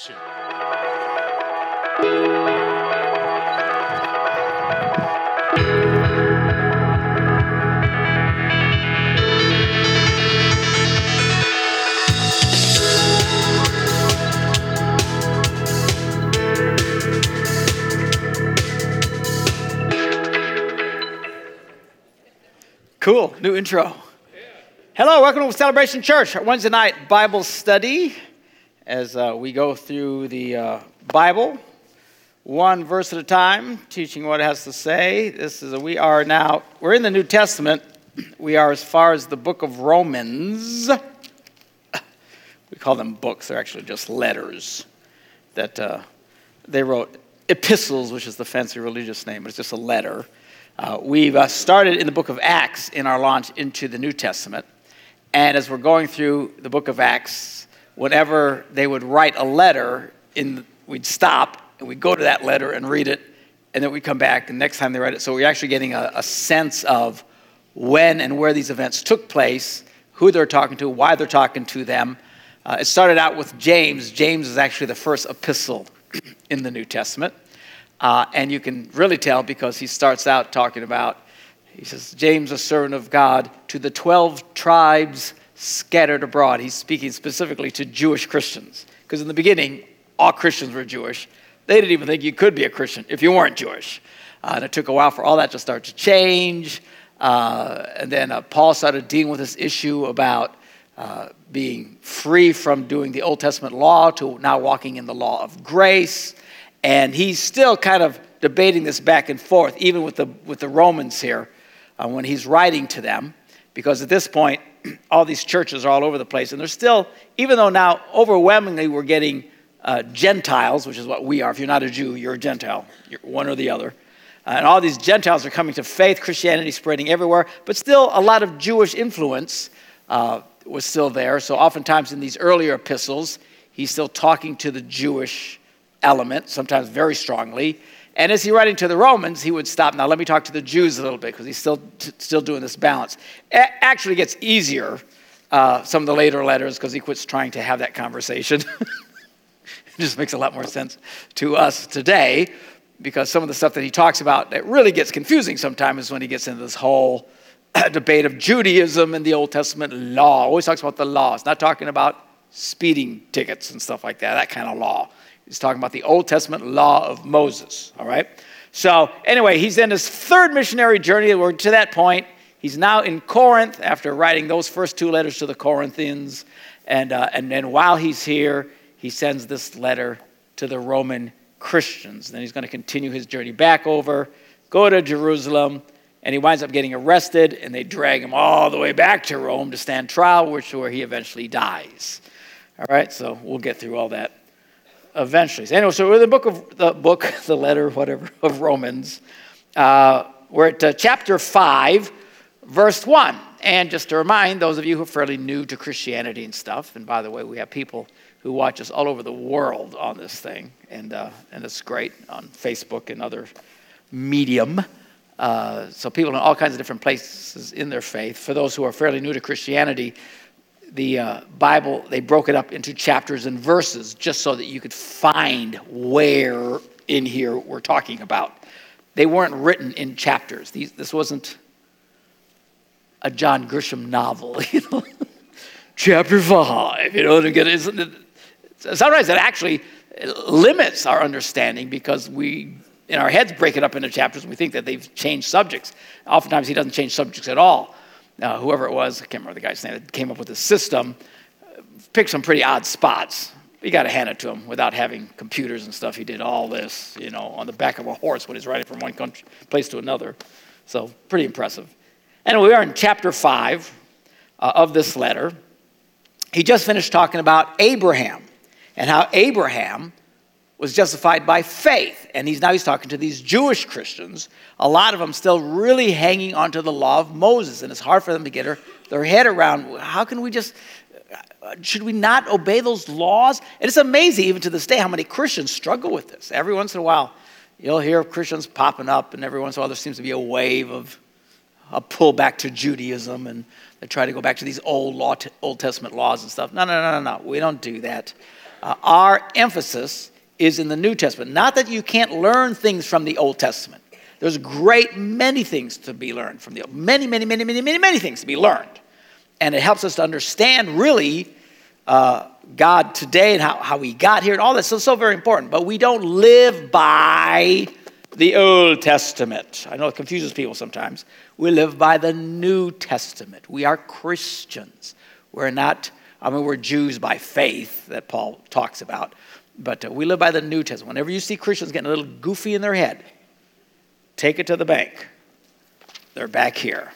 Cool, new intro. Hello, welcome to Celebration Church, Wednesday night Bible study as uh, we go through the uh, Bible, one verse at a time, teaching what it has to say. This is a, we are now we're in the New Testament. We are as far as the book of Romans. We call them books; they're actually just letters that uh, they wrote. Epistles, which is the fancy religious name, but it's just a letter. Uh, we've uh, started in the book of Acts in our launch into the New Testament. And as we're going through the book of Acts, whenever they would write a letter, in, we'd stop and we'd go to that letter and read it, and then we'd come back, the next time they write it. So we're actually getting a, a sense of when and where these events took place, who they're talking to, why they're talking to them. Uh, it started out with James. James is actually the first epistle in the New Testament. Uh, and you can really tell because he starts out talking about, he says, James, a servant of God, to the 12 tribes scattered abroad. He's speaking specifically to Jewish Christians. Because in the beginning, all Christians were Jewish. They didn't even think you could be a Christian if you weren't Jewish. Uh, and it took a while for all that to start to change. Uh, and then uh, Paul started dealing with this issue about uh, being free from doing the Old Testament law to now walking in the law of grace. And he's still kind of debating this back and forth, even with the, with the Romans here, uh, when he's writing to them. Because at this point, all these churches are all over the place. And they're still, even though now overwhelmingly we're getting uh, Gentiles, which is what we are. If you're not a Jew, you're a Gentile, you're one or the other. Uh, and all these Gentiles are coming to faith, Christianity spreading everywhere, but still a lot of Jewish influence uh, was still there. So oftentimes in these earlier epistles, he's still talking to the Jewish element, sometimes very strongly. And as he writing to the Romans, he would stop. Now, let me talk to the Jews a little bit because he's still, t- still doing this balance. It actually gets easier, uh, some of the later letters, because he quits trying to have that conversation. it just makes a lot more sense to us today because some of the stuff that he talks about that really gets confusing sometimes is when he gets into this whole debate of Judaism and the Old Testament law. Always talks about the law. It's not talking about speeding tickets and stuff like that, that kind of law. He's talking about the Old Testament law of Moses, all right? So, anyway, he's in his third missionary journey. We're to that point. He's now in Corinth after writing those first two letters to the Corinthians. And, uh, and then while he's here, he sends this letter to the Roman Christians. Then he's going to continue his journey back over, go to Jerusalem, and he winds up getting arrested, and they drag him all the way back to Rome to stand trial, which where he eventually dies. All right, so we'll get through all that eventually. So, Anyway, so we're in the book of the book, the letter, whatever, of Romans. Uh, we're at uh, chapter five, verse one. And just to remind those of you who are fairly new to Christianity and stuff, and by the way, we have people who watch us all over the world on this thing, and uh, and it's great on Facebook and other medium. Uh, so people in all kinds of different places in their faith. For those who are fairly new to Christianity, the uh, Bible, they broke it up into chapters and verses just so that you could find where in here we're talking about. They weren't written in chapters. These, this wasn't a John Grisham novel, you know. Chapter five, you know, to get it, sometimes it actually limits our understanding because we, in our heads, break it up into chapters and we think that they've changed subjects. Oftentimes, he doesn't change subjects at all uh, whoever it was, I can't remember the guy's name, that came up with this system, picked some pretty odd spots. You got to hand it to him without having computers and stuff. He did all this, you know, on the back of a horse when he's riding from one country, place to another. So, pretty impressive. And we are in chapter 5 uh, of this letter. He just finished talking about Abraham and how Abraham was justified by faith. And he's now he's talking to these Jewish Christians, a lot of them still really hanging onto the law of Moses. And it's hard for them to get their head around how can we just, should we not obey those laws? And it's amazing, even to this day, how many Christians struggle with this. Every once in a while, you'll hear Christians popping up, and every once in a while, there seems to be a wave of a pullback to Judaism, and they try to go back to these old, law, Old Testament laws and stuff. No, no, no, no, no. We don't do that. uh, our emphasis is in the New Testament. Not that you can't learn things from the Old Testament. There's great many things to be learned from the Old. Many, many, many, many, many, many things to be learned. And it helps us to understand really uh, God today and how, how we got here and all that. So, it's so very important. But we don't live by the Old Testament. I know it confuses people sometimes. We live by the New Testament. We are Christians. We're not, I mean, we're Jews by faith that Paul talks about, but uh, we live by the New Testament. Whenever you see Christians getting a little goofy in their head, take it to the bank. They're back here.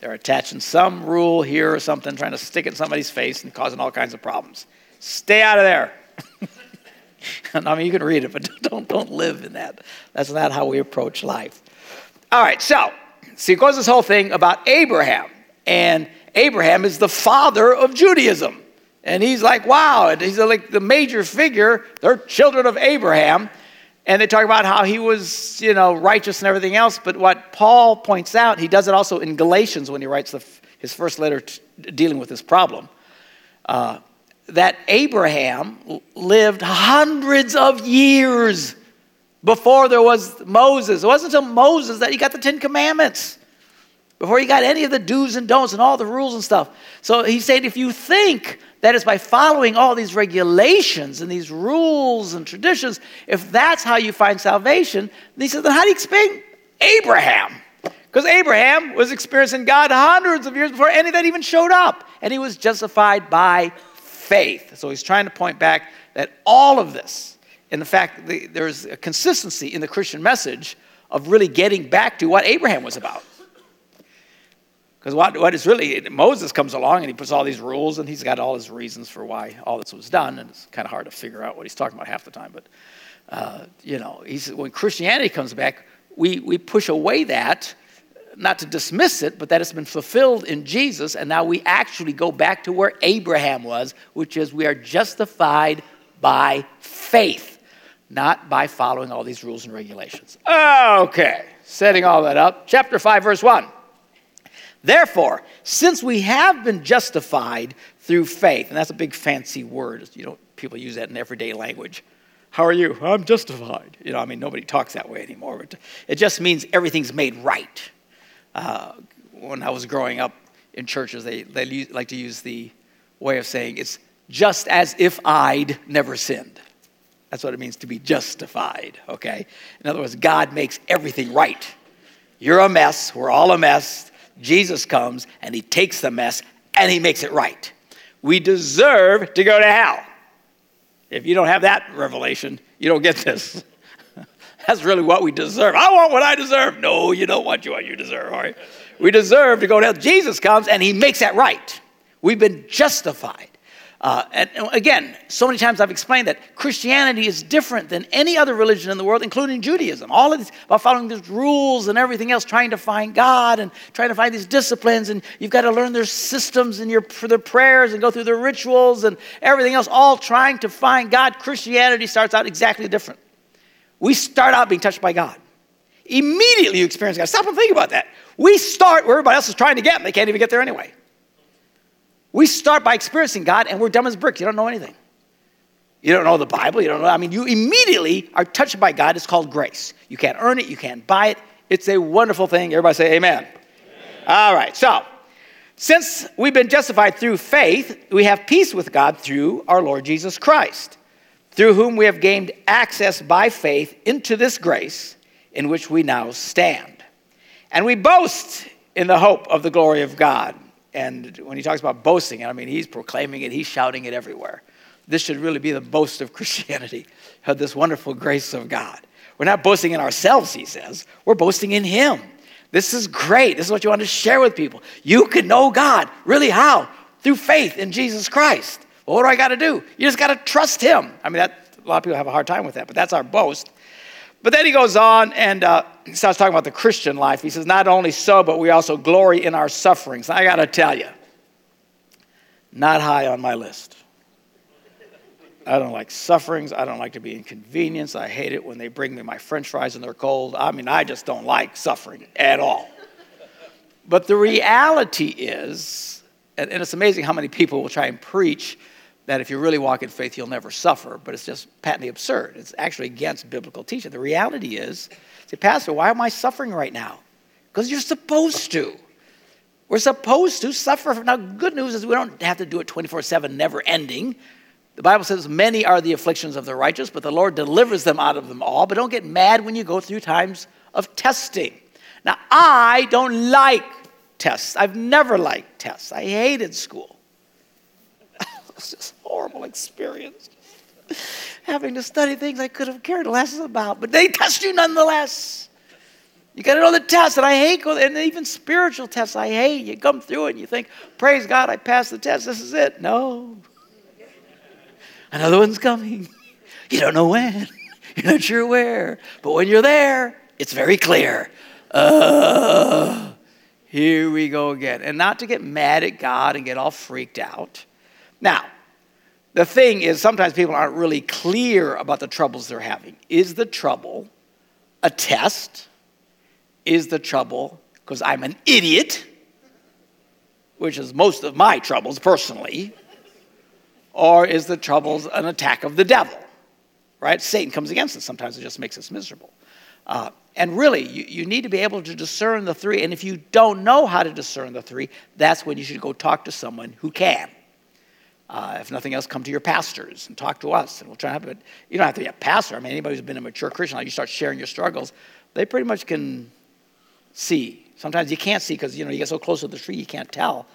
They're attaching some rule here or something, trying to stick it in somebody's face and causing all kinds of problems. Stay out of there. I mean, you can read it, but don't, don't live in that. That's not how we approach life. All right, so, see, it goes this whole thing about Abraham. And Abraham is the father of Judaism. And he's like, wow, he's like the major figure. They're children of Abraham. And they talk about how he was, you know, righteous and everything else. But what Paul points out, he does it also in Galatians when he writes the, his first letter t- dealing with this problem. Uh, that Abraham lived hundreds of years before there was Moses. It wasn't until Moses that he got the Ten Commandments, before he got any of the do's and don'ts and all the rules and stuff. So he said, if you think that is by following all these regulations and these rules and traditions, if that's how you find salvation, he says, then how do you explain Abraham? Because Abraham was experiencing God hundreds of years before any of that even showed up, and he was justified by faith. So he's trying to point back that all of this, and the fact that there's a consistency in the Christian message of really getting back to what Abraham was about. Because what, what is really, Moses comes along and he puts all these rules and he's got all his reasons for why all this was done. And it's kind of hard to figure out what he's talking about half the time. But, uh, you know, he's, when Christianity comes back, we, we push away that not to dismiss it, but that it's been fulfilled in Jesus, and now we actually go back to where Abraham was, which is we are justified by faith, not by following all these rules and regulations. Okay, setting all that up. Chapter 5, verse 1. Therefore, since we have been justified through faith, and that's a big fancy word, you know, people use that in everyday language. How are you? I'm justified. You know, I mean, nobody talks that way anymore. But it just means everything's made right. Uh, when I was growing up in churches, they, they like to use the way of saying it's just as if I'd never sinned. That's what it means to be justified, okay? In other words, God makes everything right. You're a mess, we're all a mess. Jesus comes and he takes the mess and he makes it right. We deserve to go to hell. If you don't have that revelation, you don't get this. That's really what we deserve. I want what I deserve. No, you don't want what you deserve, all right? We deserve to go to hell. Jesus comes and he makes that right. We've been justified. Uh, and again, so many times I've explained that Christianity is different than any other religion in the world, including Judaism. All of this about following these rules and everything else, trying to find God and trying to find these disciplines, and you've got to learn their systems and your their prayers and go through their rituals and everything else, all trying to find God. Christianity starts out exactly different we start out being touched by God. Immediately you experience God. Stop and think about that. We start where everybody else is trying to get, and they can't even get there anyway. We start by experiencing God, and we're dumb as bricks. You don't know anything. You don't know the Bible. You don't know. I mean, you immediately are touched by God. It's called grace. You can't earn it. You can't buy it. It's a wonderful thing. Everybody say amen. amen. All right. So, since we've been justified through faith, we have peace with God through our Lord Jesus Christ through whom we have gained access by faith into this grace in which we now stand. And we boast in the hope of the glory of God. And when he talks about boasting, I mean, he's proclaiming it, he's shouting it everywhere. This should really be the boast of Christianity, of this wonderful grace of God. We're not boasting in ourselves, he says, we're boasting in him. This is great. This is what you want to share with people. You can know God. Really, how? Through faith in Jesus Christ. Well, what do I got to do? You just got to trust Him. I mean, that, a lot of people have a hard time with that, but that's our boast. But then he goes on and uh, he starts talking about the Christian life. He says, Not only so, but we also glory in our sufferings. I got to tell you, not high on my list. I don't like sufferings. I don't like to be inconvenienced. I hate it when they bring me my french fries and they're cold. I mean, I just don't like suffering at all. But the reality is, and, and it's amazing how many people will try and preach that if you really walk in faith, you'll never suffer, but it's just patently absurd. It's actually against biblical teaching. The reality is, say, Pastor, why am I suffering right now? Because you're supposed to. We're supposed to suffer. Now, good news is we don't have to do it 24 7, never ending. The Bible says, Many are the afflictions of the righteous, but the Lord delivers them out of them all. But don't get mad when you go through times of testing. Now, I don't like tests. I've never liked tests. I hated school. It's just horrible experience. Having to study things I could have cared less about, but they test you nonetheless. You got to know the tests, and I hate, and even spiritual tests I hate. You come through it and you think, praise God, I passed the test, this is it. No. Another one's coming. You don't know when, you're not sure where, but when you're there, it's very clear. Uh, here we go again. And not to get mad at God and get all freaked out. Now, the thing is, sometimes people aren't really clear about the troubles they're having. Is the trouble a test? Is the trouble because I'm an idiot, which is most of my troubles personally? Or is the troubles an attack of the devil? Right? Satan comes against us. Sometimes it just makes us miserable. Uh, and really, you, you need to be able to discern the three. And if you don't know how to discern the three, that's when you should go talk to someone who can. Uh, if nothing else, come to your pastors and talk to us, and we'll try to help. it. You don't have to be a pastor. I mean, anybody who's been a mature Christian, like you start sharing your struggles, they pretty much can see. Sometimes you can't see because you know you get so close to the tree you can't tell.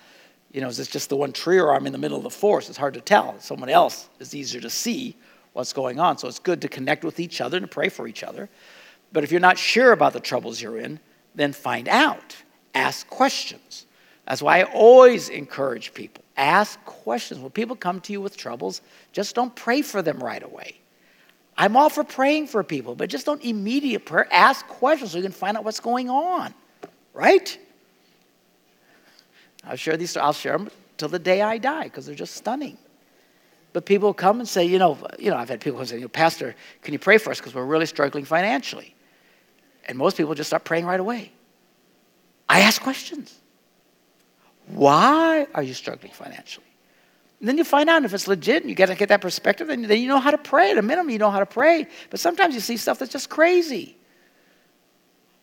You know, is this just the one tree or I'm in the middle of the forest? It's hard to tell. Someone else is easier to see what's going on. So it's good to connect with each other and pray for each other. But if you're not sure about the troubles you're in, then find out. Ask questions. That's why I always encourage people ask questions. When people come to you with troubles, just don't pray for them right away. I'm all for praying for people, but just don't immediate prayer. Ask questions so you can find out what's going on, right? I'll share these. I'll share them till the day I die because they're just stunning. But people come and say, you know, you know, I've had people say, you know, Pastor, can you pray for us because we're really struggling financially? And most people just start praying right away. I ask questions. Why are you struggling financially? And then you find out if it's legit and you got to get that perspective, then, then you know how to pray. At a minimum, you know how to pray. But sometimes you see stuff that's just crazy.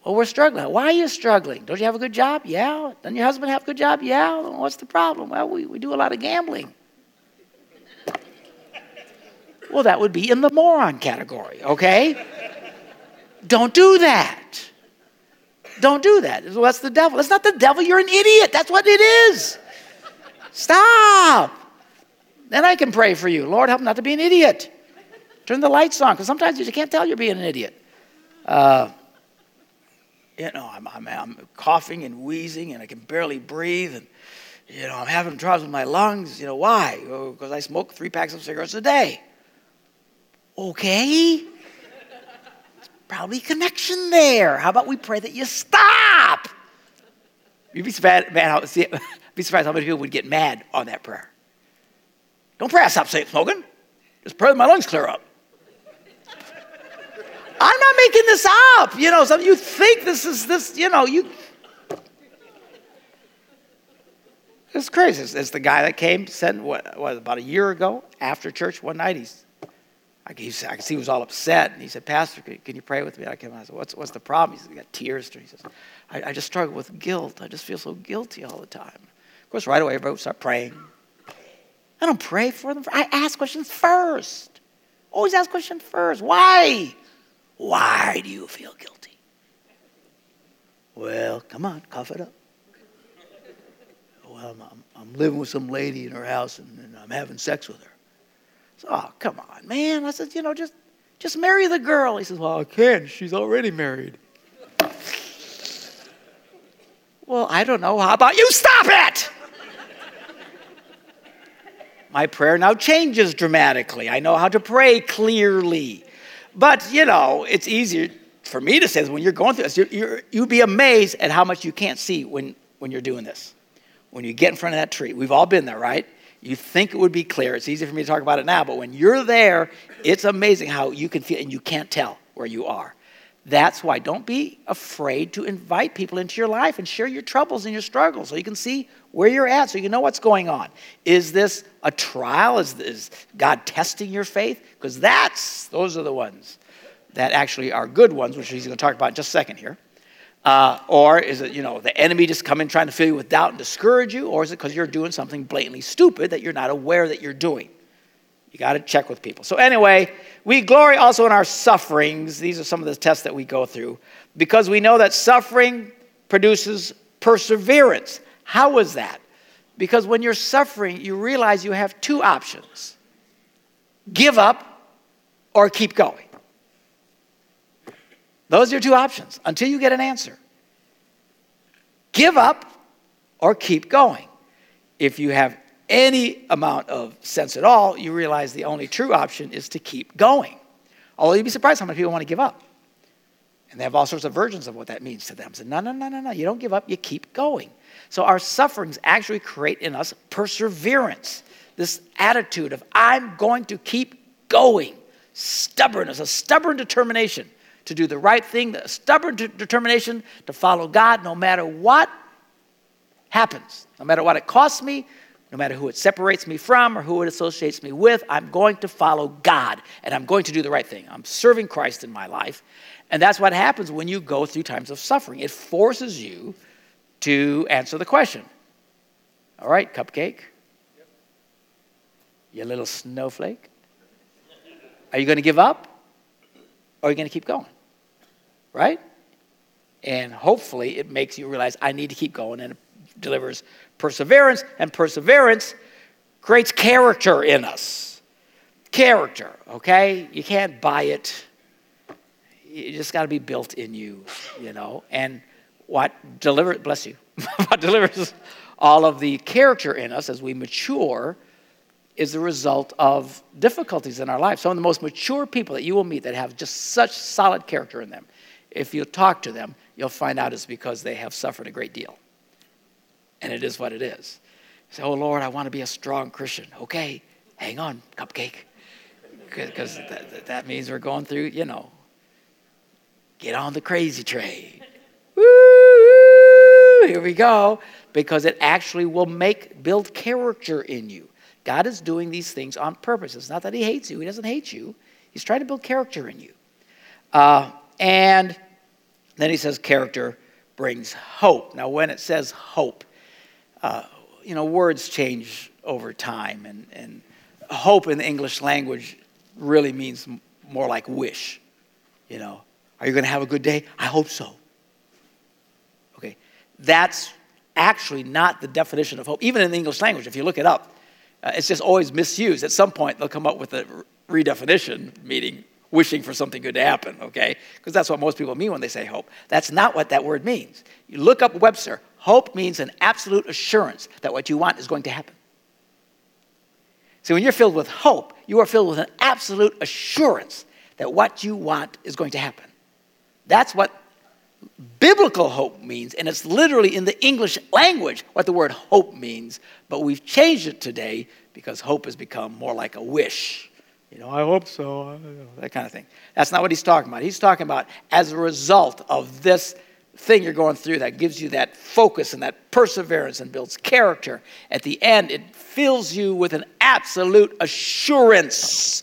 Well, we're struggling. Why are you struggling? Don't you have a good job? Yeah. Doesn't your husband have a good job? Yeah. What's the problem? Well, we, we do a lot of gambling. well, that would be in the moron category, okay? Don't do that. Don't do that. Well, that's the devil. That's not the devil. You're an idiot. That's what it is. Stop. Then I can pray for you. Lord, help not to be an idiot. Turn the lights on, because sometimes you can't tell you're being an idiot. Uh, you know, I'm, I'm, I'm, coughing and wheezing, and I can barely breathe, and you know, I'm having troubles with my lungs. You know, why? Because oh, I smoke three packs of cigarettes a day. Okay probably connection there. How about we pray that you stop? You'd be surprised, man, how, see, be surprised how many people would get mad on that prayer. Don't pray I stop smoking. Just pray that my lungs clear up. I'm not making this up. You know, some you think this is this, you know, you. It's crazy. It's, it's the guy that came, said, what, what, about a year ago after church one night, he's I could, see, I could see he was all upset. And he said, Pastor, can, can you pray with me? I came I said, what's, what's the problem? He said, he got tears. He says, I, I just struggle with guilt. I just feel so guilty all the time. Of course, right away, everybody start praying. I don't pray for them. I ask questions first. Always ask questions first. Why? Why do you feel guilty? Well, come on, cough it up. Well, I'm, I'm living with some lady in her house and, and I'm having sex with her. Oh, come on, man. I said, you know, just, just marry the girl. He says, well, I can't. She's already married. well, I don't know. How about you stop it? My prayer now changes dramatically. I know how to pray clearly. But, you know, it's easier for me to say this when you're going through this, you're, you're, you'd be amazed at how much you can't see when, when you're doing this. When you get in front of that tree. We've all been there, right? You think it would be clear. It's easy for me to talk about it now, but when you're there, it's amazing how you can feel and you can't tell where you are. That's why don't be afraid to invite people into your life and share your troubles and your struggles so you can see where you're at so you know what's going on. Is this a trial? Is, is God testing your faith? Because that's, those are the ones that actually are good ones, which he's going to talk about in just a second here. Uh, or is it, you know, the enemy just coming trying to fill you with doubt and discourage you? Or is it because you're doing something blatantly stupid that you're not aware that you're doing? You got to check with people. So, anyway, we glory also in our sufferings. These are some of the tests that we go through because we know that suffering produces perseverance. How is that? Because when you're suffering, you realize you have two options give up or keep going. Those are your two options until you get an answer. Give up or keep going. If you have any amount of sense at all, you realize the only true option is to keep going. Although you'd be surprised how many people want to give up. And they have all sorts of versions of what that means to them. So, no, no, no, no, no. You don't give up, you keep going. So, our sufferings actually create in us perseverance, this attitude of, I'm going to keep going. Stubbornness, a stubborn determination to do the right thing, the stubborn determination to follow God no matter what happens, no matter what it costs me, no matter who it separates me from or who it associates me with, I'm going to follow God and I'm going to do the right thing. I'm serving Christ in my life. And that's what happens when you go through times of suffering. It forces you to answer the question. All right, cupcake? You little snowflake? Are you going to give up? Or are you going to keep going? Right? And hopefully it makes you realize I need to keep going and it delivers perseverance, and perseverance creates character in us. Character, okay? You can't buy it. You just got to be built in you, you know. And what delivers, bless you, what delivers all of the character in us as we mature is the result of difficulties in our life. Some of the most mature people that you will meet that have just such solid character in them, if you talk to them, you'll find out it's because they have suffered a great deal and it is what it is. You say, Oh Lord, I want to be a strong Christian. Okay, hang on, cupcake. Because that, that means we're going through, you know, get on the crazy train. Woo! Here we go. Because it actually will make, build character in you. God is doing these things on purpose. It's not that He hates you, He doesn't hate you. He's trying to build character in you. Uh, and then He says, character brings hope. Now, when it says hope, uh, you know, words change over time, and, and hope in the English language really means more like wish. You know, are you going to have a good day? I hope so. Okay, that's actually not the definition of hope, even in the English language. If you look it up, uh, it's just always misused. At some point, they'll come up with a redefinition, meaning wishing for something good to happen, okay? Because that's what most people mean when they say hope. That's not what that word means. You look up Webster, Hope means an absolute assurance that what you want is going to happen. See, when you're filled with hope, you are filled with an absolute assurance that what you want is going to happen. That's what biblical hope means, and it's literally in the English language what the word hope means, but we've changed it today because hope has become more like a wish. You know, I hope so, uh, that kind of thing. That's not what he's talking about. He's talking about as a result of this thing you're going through that gives you that focus and that perseverance and builds character. At the end, it fills you with an absolute assurance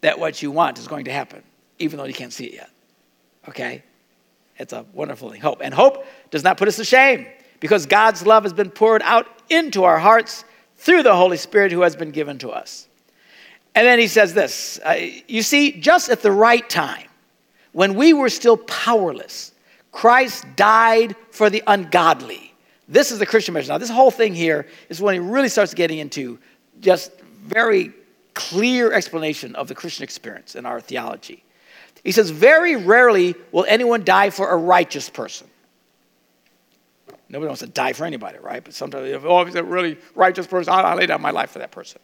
that what you want is going to happen, even though you can't see it yet. Okay? It's a wonderful thing. Hope. And hope does not put us to shame because God's love has been poured out into our hearts through the Holy Spirit who has been given to us. And then he says this uh, You see, just at the right time, when we were still powerless, Christ died for the ungodly. This is the Christian measure. Now, this whole thing here is when he really starts getting into just very clear explanation of the Christian experience in our theology. He says, Very rarely will anyone die for a righteous person. Nobody wants to die for anybody, right? But sometimes, if oh, he's a really righteous person, I'll, I'll lay down my life for that person.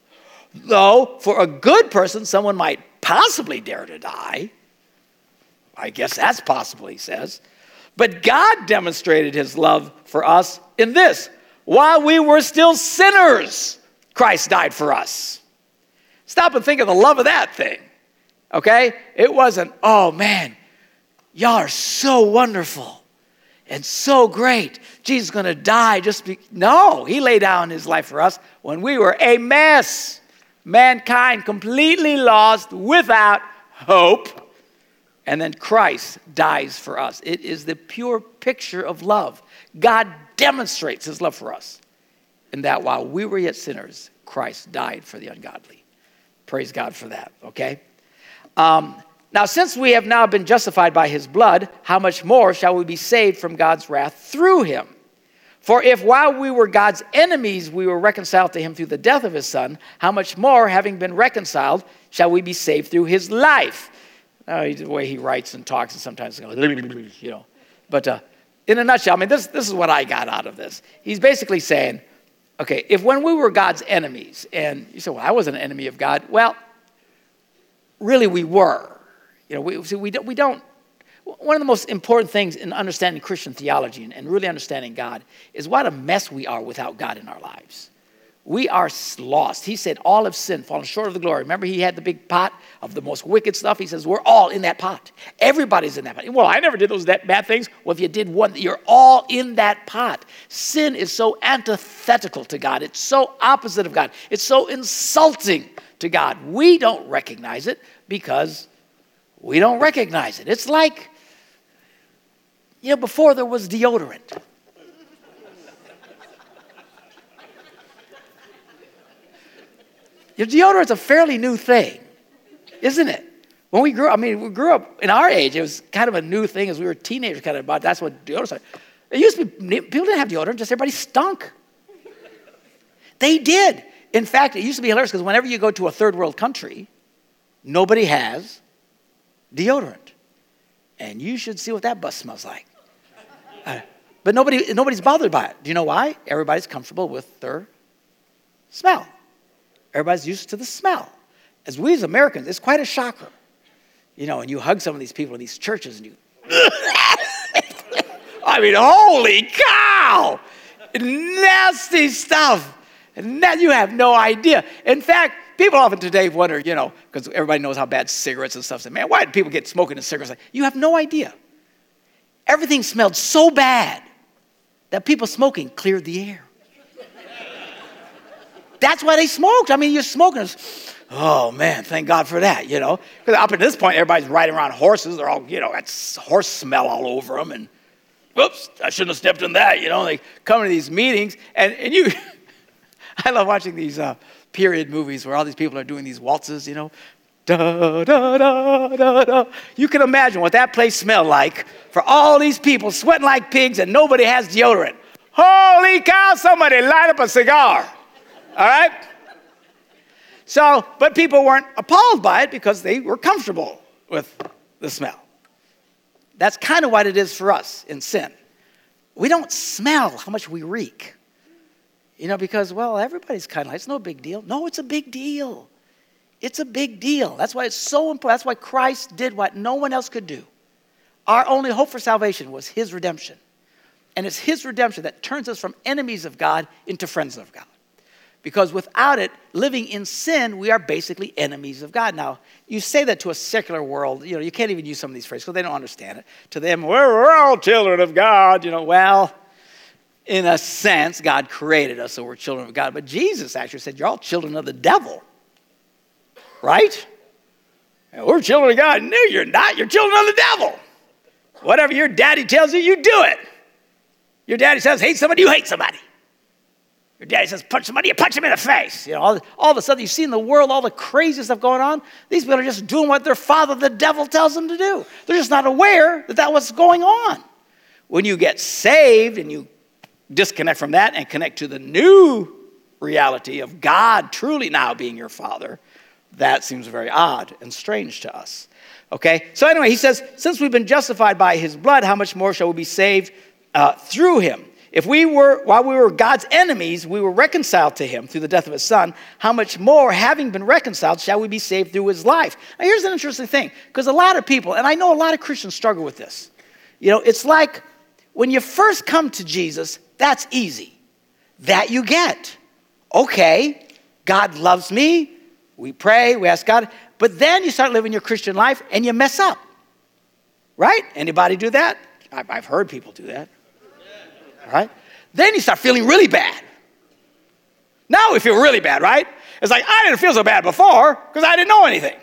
Though, for a good person, someone might possibly dare to die. I guess that's possible, he says. But God demonstrated his love for us in this while we were still sinners, Christ died for us. Stop and think of the love of that thing. Okay? It wasn't, oh man, y'all are so wonderful. and so great. Jesus is to die just be. No, he laid down his life for us when we were a mess. Mankind completely lost without hope. And then Christ dies for us. It is the pure picture of love. God demonstrates his love for us in that while we were yet sinners, Christ died for the ungodly. Praise God for that, okay? Um, now, since we have now been justified by his blood, how much more shall we be saved from God's wrath through him? For if while we were God's enemies, we were reconciled to him through the death of his son, how much more, having been reconciled, shall we be saved through his life? Uh, the way he writes and talks, and sometimes, you know. But uh, in a nutshell, I mean, this, this is what I got out of this. He's basically saying, okay, if when we were God's enemies, and you say, well, I was an enemy of God, well, really we were. You know, we, see, we, don't, we don't, one of the most important things in understanding Christian theology and, really understanding God is what a mess we are without God in our lives. We are lost. He said, All have sinned, fallen short of the glory. Remember, he had the big pot of the most wicked stuff. He says, We're all in that pot. Everybody's in that pot. Well, I never did those bad things. Well, if you did one, you're all in that pot. Sin is so antithetical to God, it's so opposite of God, it's so insulting to God. We don't recognize it because we don't recognize it. It's like, you know, before there was deodorant. Your deodorant's a fairly new thing, isn't it? When we grew up, I mean, we grew up in our age, it was kind of a new thing as we were teenagers, kind of about that's what deodorant was. It used to be, people didn't have deodorant, just everybody stunk. They did. In fact, it used to be hilarious because whenever you go to a third world country, nobody has deodorant. And you should see what that bus smells like. But nobody, nobody's bothered by it. Do you know why? Everybody's comfortable with their smell. Everybody's used to the smell. As we as Americans, it's quite a shocker. You know, and you hug some of these people in these churches and you, I mean, holy cow! Nasty stuff. And that you have no idea. In fact, people often today wonder, you know, because everybody knows how bad cigarettes and stuff. Say, man, why do people get smoking and cigarettes? You have no idea. Everything smelled so bad that people smoking cleared the air. That's why they smoked. I mean, you're smoking. Oh man, thank God for that, you know. Because up at this point, everybody's riding around horses. They're all, you know, got horse smell all over them. And whoops, I shouldn't have stepped in that, you know. They come to these meetings, and, and you, I love watching these uh, period movies where all these people are doing these waltzes, you know. Da, da, da, da, da. You can imagine what that place smelled like for all these people sweating like pigs and nobody has deodorant. Holy cow, somebody light up a cigar. All right? So, but people weren't appalled by it because they were comfortable with the smell. That's kind of what it is for us in sin. We don't smell how much we reek. You know, because, well, everybody's kind of like, it's no big deal. No, it's a big deal. It's a big deal. That's why it's so important. That's why Christ did what no one else could do. Our only hope for salvation was his redemption. And it's his redemption that turns us from enemies of God into friends of God. Because without it, living in sin, we are basically enemies of God. Now, you say that to a secular world, you know, you can't even use some of these phrases because they don't understand it. To them, we're, all children of God, you know, well, in a sense, God created us, so we're children of God. But Jesus actually said, You're all children of the devil. Right? We're children of God. No, you're not. You're children of the devil. Whatever your daddy tells you, you do it. Your daddy says, hate somebody, you hate somebody. Your daddy says, punch somebody, you punch him in the face. You know, all, all of a sudden you see in the world all the crazy stuff going on. These people are just doing what their father, the devil, tells them to do. They're just not aware that that was going on. When you get saved and you disconnect from that and connect to the new reality of God truly now being your father, that seems very odd and strange to us. Okay? So, anyway, he says, since we've been justified by his blood, how much more shall we be saved uh, through him? If we were, while we were God's enemies, we were reconciled to him through the death of his son, how much more, having been reconciled, shall we be saved through his life? Now, here's an interesting thing, because a lot of people, and I know a lot of Christians struggle with this. You know, it's like when you first come to Jesus, that's easy. That you get. Okay, God loves me. We pray, we ask God. But then you start living your Christian life and you mess up. Right? Anybody do that? I've heard people do that. Right? Then you start feeling really bad. Now we feel really bad, right? It's like, I didn't feel so bad before because I didn't know anything.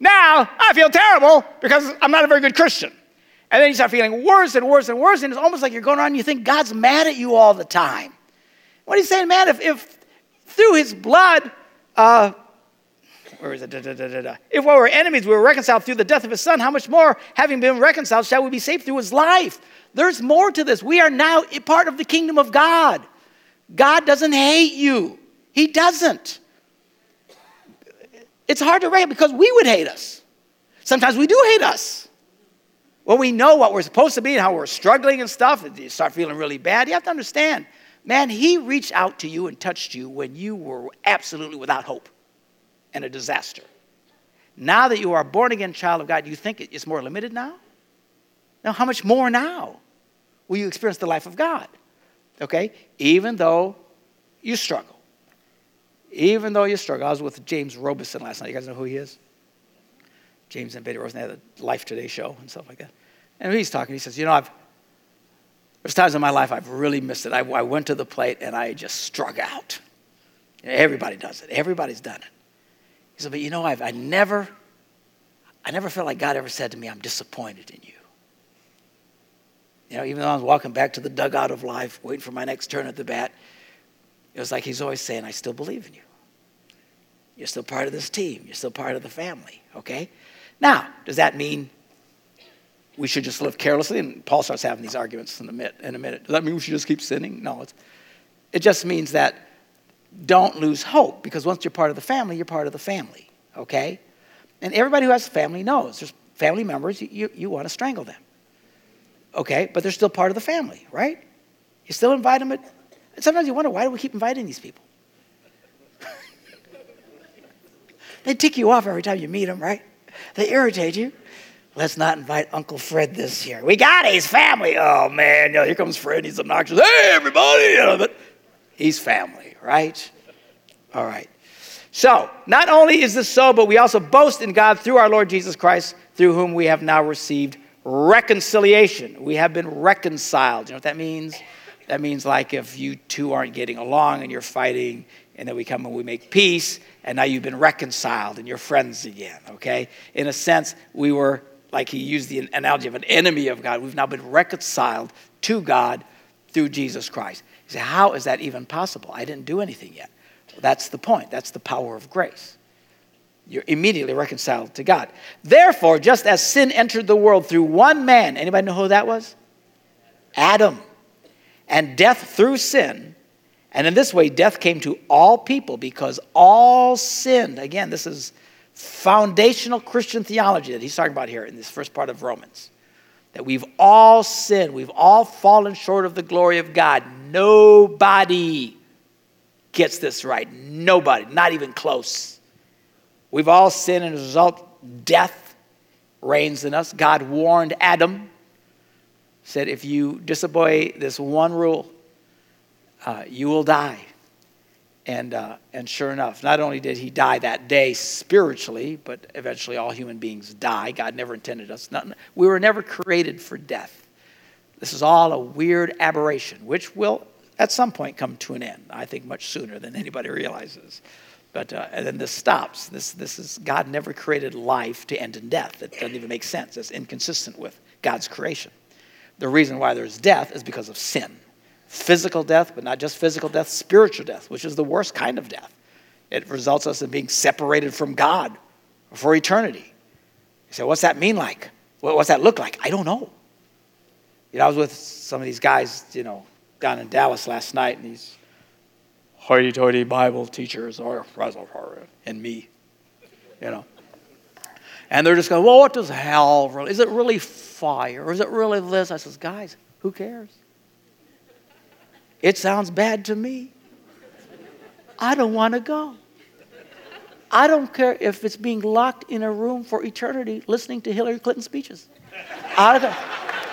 Now I feel terrible because I'm not a very good Christian. And then you start feeling worse and worse and worse, and it's almost like you're going on and you think God's mad at you all the time. What are you saying, man, if, if through his blood, uh, where is it? Da, da, da, if while we were enemies, we were reconciled through the death of his son, how much more, having been reconciled, shall we be saved through his life? There's more to this. We are now part of the kingdom of God. God doesn't hate you, He doesn't. It's hard to recognize because we would hate us. Sometimes we do hate us. When we know what we're supposed to be and how we're struggling and stuff, you start feeling really bad, you have to understand, man, He reached out to you and touched you when you were absolutely without hope and a disaster. Now that you are a born again child of God, you think it's more limited now? Now, how much more now will you experience the life of God? Okay? Even though you struggle. Even though you struggle. I was with James Robison last night. You guys know who he is? James and Betty Robison had a Life Today show and stuff like that. And he's talking, he says, You know, I've, there's times in my life I've really missed it. I, I went to the plate and I just struck out. Everybody does it, everybody's done it. He said, But you know, I've, I never, I never felt like God ever said to me, I'm disappointed in you. You know, even though I was walking back to the dugout of life, waiting for my next turn at the bat, it was like he's always saying, I still believe in you. You're still part of this team. You're still part of the family, okay? Now, does that mean we should just live carelessly? And Paul starts having these arguments in a minute. In a minute. Does that mean we should just keep sinning? No. it just means that don't lose hope because once you're part of the family, you're part of the family, okay? And everybody who has a family knows there's family members, you, you, want to strangle them, okay? But they're still part of the family, right? You still invite them. At, sometimes you wonder why do we keep inviting these people? they tick you off every time you meet them, right? They irritate you. Let's not invite Uncle Fred this year. We got his family. Oh man, know, here comes Fred. He's obnoxious. Hey, everybody! You know, but he's family, right? All right. So, not only is this so, but we also boast in God through our Lord Jesus Christ, through whom we have now received reconciliation. We have been reconciled. You know what that means? That means like if you two aren't getting along and you're fighting, and then we come and we make peace, and now you've been reconciled and you're friends again, okay? In a sense, we were, like he used the analogy of an enemy of God, we've now been reconciled to God through Jesus Christ. You say, how is that even possible? I didn't do anything yet. That's the point. That's the power of grace. You're immediately reconciled to God. Therefore, just as sin entered the world through one man, anybody know who that was? Adam. And death through sin, and in this way, death came to all people because all sinned. Again, this is foundational Christian theology that he's talking about here in this first part of Romans. That we've all sinned, we've all fallen short of the glory of God. Nobody gets this right. Nobody, not even close. We've all sinned, and as a result, death reigns in us. God warned Adam, said, if you disobey this one rule, uh, you will die. And, uh, and sure enough, not only did he die that day spiritually, but eventually all human beings die. God never intended us. Not, we were never created for death. This is all a weird aberration, which will at some point come to an end, I think much sooner than anybody realizes. But uh, and then this stops. This, this is God never created life to end in death. It doesn't even make sense. It's inconsistent with God's creation. The reason why there's death is because of sin physical death, but not just physical death, spiritual death, which is the worst kind of death. It results us in being separated from God for eternity. You say, what's that mean like? What's that look like? I don't know. You know, I was with some of these guys, you know, down in Dallas last night, and these hoity-toity Bible teachers are and me, you know. And they're just going, well, what does hell really, is it really fire? Or is it really this? I says, guys, who cares? It sounds bad to me. I don't want to go. I don't care if it's being locked in a room for eternity listening to Hillary Clinton speeches. I don't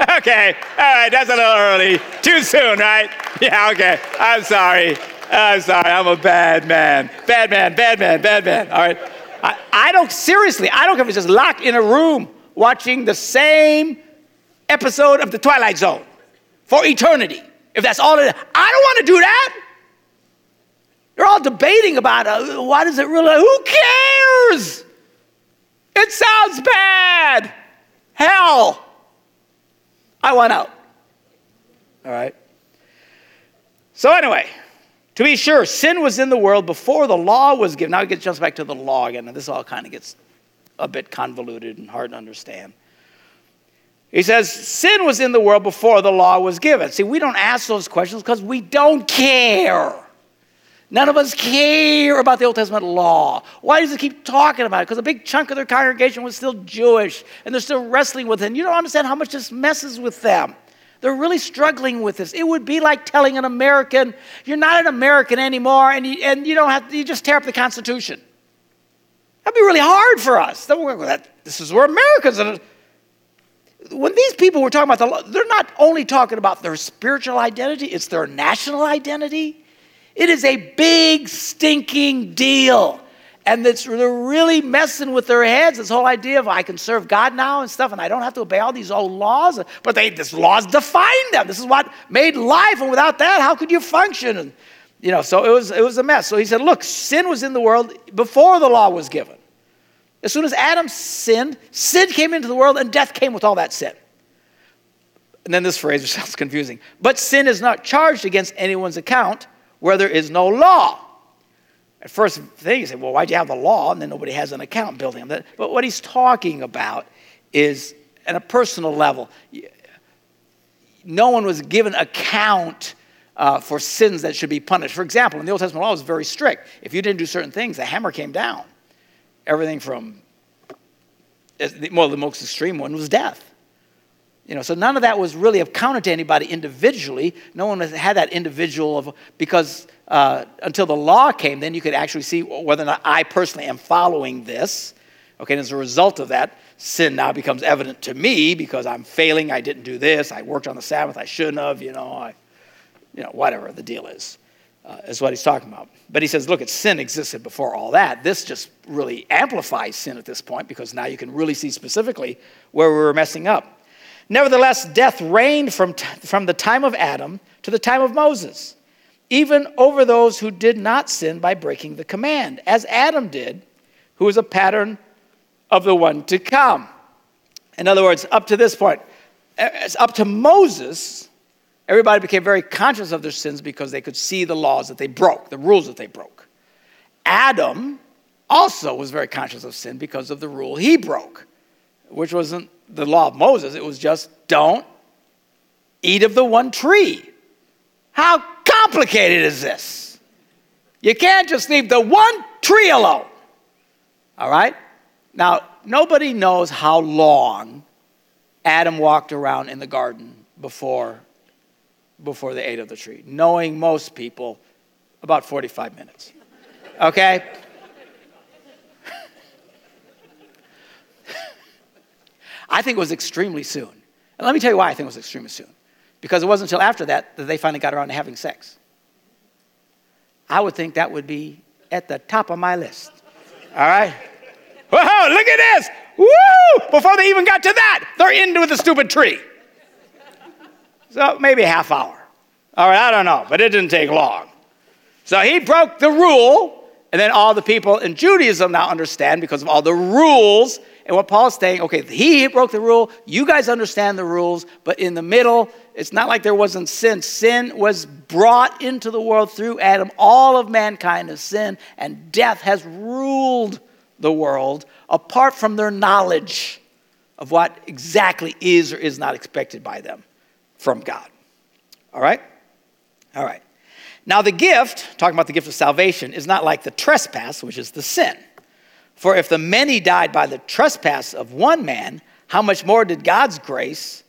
Okay, all right, that's a little early. Too soon, right? Yeah, okay. I'm sorry. I'm sorry. I'm a bad man. Bad man, bad man, bad man. All right. I, I don't, seriously, I don't care if it's just locked in a room watching the same episode of The Twilight Zone for eternity. If that's all it is, I don't want to do that. They're all debating about uh, does it really? Who cares? It sounds bad. Hell. I want out. All right. So, anyway, to be sure, sin was in the world before the law was given. Now it gets jumps back to the law again, and this all kind of gets a bit convoluted and hard to understand. He says, Sin was in the world before the law was given. See, we don't ask those questions because we don't care. None of us care about the Old Testament law. Why does it keep talking about it? Because a big chunk of their congregation was still Jewish and they're still wrestling with it. And you don't understand how much this messes with them. They're really struggling with this. It would be like telling an American, you're not an American anymore and you, and you don't have you just tear up the Constitution. That'd be really hard for us. This is where Americans are. When these people were talking about the law, they're not only talking about their spiritual identity, it's their national identity. It is a big, stinking deal. And it's, they're really messing with their heads. This whole idea of I can serve God now and stuff, and I don't have to obey all these old laws. But they, this laws define them. This is what made life, and without that, how could you function? And, you know, so it was, it was a mess. So he said, look, sin was in the world before the law was given. As soon as Adam sinned, sin came into the world, and death came with all that sin. And then this phrase, sounds confusing, but sin is not charged against anyone's account where there is no law. At first thing, you say, well, why'd you have the law? And then nobody has an account building. But what he's talking about is at a personal level. No one was given account uh, for sins that should be punished. For example, in the Old Testament law was very strict. If you didn't do certain things, the hammer came down. Everything from, well, the most extreme one was death. You know, so none of that was really accounted to anybody individually. No one had that individual of because uh, until the law came, then you could actually see whether or not I personally am following this. Okay, and as a result of that, sin now becomes evident to me because I'm failing. I didn't do this. I worked on the Sabbath. I shouldn't have. You know, I, you know, whatever the deal is, uh, is what he's talking about. But he says, look, it's sin existed before all that. This just really amplifies sin at this point because now you can really see specifically where we were messing up. Nevertheless, death reigned from, t- from the time of Adam to the time of Moses, even over those who did not sin by breaking the command, as Adam did, who is a pattern of the one to come. In other words, up to this point, up to Moses, everybody became very conscious of their sins because they could see the laws that they broke, the rules that they broke. Adam also was very conscious of sin because of the rule he broke, which wasn't the law of Moses, it was just don't eat of the one tree. How complicated is this? You can't just leave the one tree alone. All right? Now, nobody knows how long Adam walked around in the garden before, before they ate of the tree. Knowing most people, about 45 minutes. Okay? I think it was extremely soon. And let me tell you why I think it was extremely soon. Because it wasn't until after that that they finally got around to having sex. I would think that would be at the top of my list. All right? Whoa, look at this! Woo! Before they even got to that, they're into the stupid tree. So maybe a half hour. All right, I don't know, but it didn't take long. So he broke the rule, and then all the people in Judaism now understand because of all the rules and what Paul's saying, okay, he broke the rule, you guys understand the rules, but in the middle, it's not like there wasn't sin. Sin was brought into the world through Adam. All of mankind has sinned, and death has ruled the world apart from their knowledge of what exactly is or is not expected by them from God. All right? All right. Now, the gift, talking about the gift of salvation, is not like the trespass, which is the sin. For if the many died by the trespass of one man, how much more did God's grace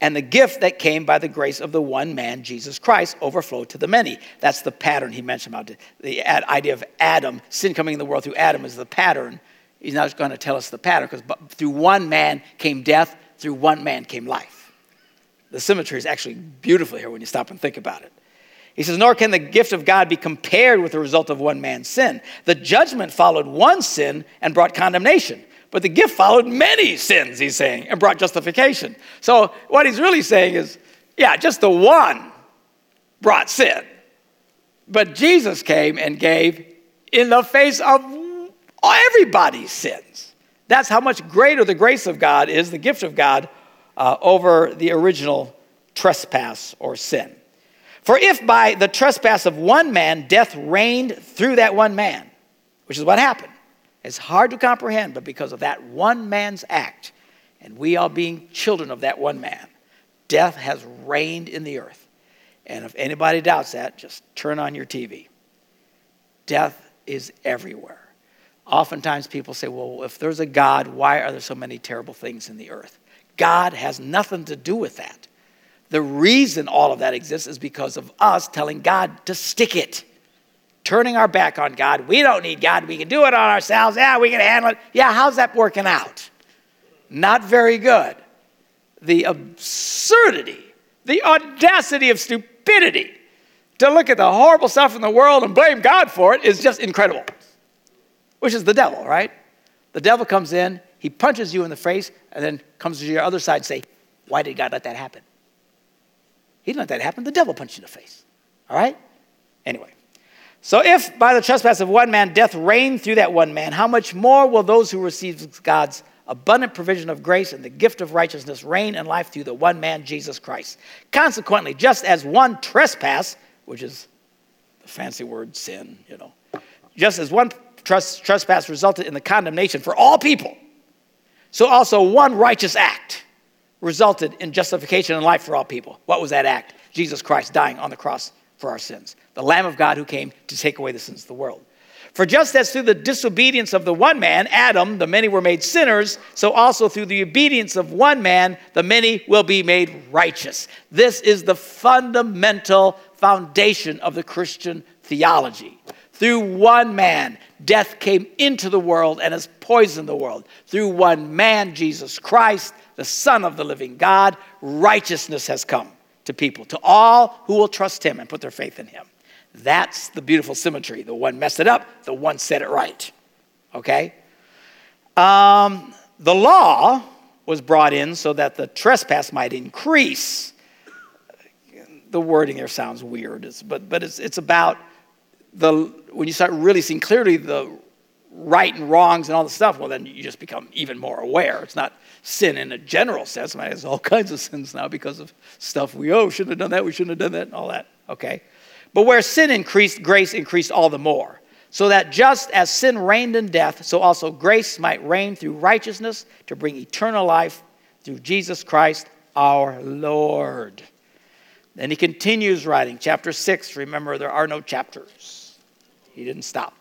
and the gift that came by the grace of the one man, Jesus Christ, overflow to the many? That's the pattern he mentioned about the idea of Adam, sin coming in the world through Adam is the pattern. He's not going to tell us the pattern because through one man came death, through one man came life. The symmetry is actually beautiful here when you stop and think about it. He says, Nor can the gift of God be compared with the result of one man's sin. The judgment followed one sin and brought condemnation, But the gift followed many sins, he's saying, and brought justification. So what he's really saying is, yeah, just the one brought sin. But Jesus came and gave in the face of everybody's sins. That's how much greater the grace of God is, the gift of God, uh, over the original trespass or sin. For if by the trespass of one man death reigned through that one man, which is what happened, it's hard to comprehend, but because of that one man's act, and we all being children of that one man, death has reigned in the earth. And if anybody doubts that, just turn on your TV. Death is everywhere. Oftentimes people say, well, if there's a God, why are there so many terrible things in the earth? God has nothing to do with that. The reason all of that exists is because of us telling God to stick it, turning our back on God. We don't need God. We can do it on ourselves. Yeah, we can handle it. Yeah, how's that working out? Not very good. The absurdity, the audacity of stupidity to look at the horrible stuff in the world and blame God for it is just incredible, which is the devil, right? The devil comes in, he punches you in the face, and then comes to your other side and say, Why did God let that happen? He didn't let that happen. The devil punched you in the face. All right? Anyway. So if by the trespass of one man death reigned through that one man, how much more will those who receive God's abundant provision of grace and the gift of righteousness reign in life through the one man, Jesus Christ? Consequently, just as one trespass, which is the fancy word sin, you know, just as one trespass resulted in the condemnation for all people, so also one righteous act resulted in justification and life for all people. What was that act? Jesus Christ dying on the cross for our sins, the Lamb of God who came to take away the sins of the world. For just as through the disobedience of the one man, Adam, the many were made sinners, so also through the obedience of one man, the many will be made righteous. This is the fundamental foundation of the Christian theology. Through one man, death came into the world and has poisoned the world. Through one man, Jesus Christ, the Son of the living God, righteousness has come to people, to all who will trust him and put their faith in him. That's the beautiful symmetry. The one messed it up, the one said it right. Okay? Um, the law was brought in so that the trespass might increase. The wording there sounds weird, but, but it's, it's about the, when you start really seeing clearly the right and wrongs and all the stuff, well, then you just become even more aware. It's not sin in a general sense. I mean, there's all kinds of sins now because of stuff we, oh, shouldn't have done that, we shouldn't have done that, and all that, okay? But where sin increased, grace increased all the more. So that just as sin reigned in death, so also grace might reign through righteousness to bring eternal life through Jesus Christ our Lord. Then he continues writing, chapter 6. Remember, there are no chapters. He didn't stop.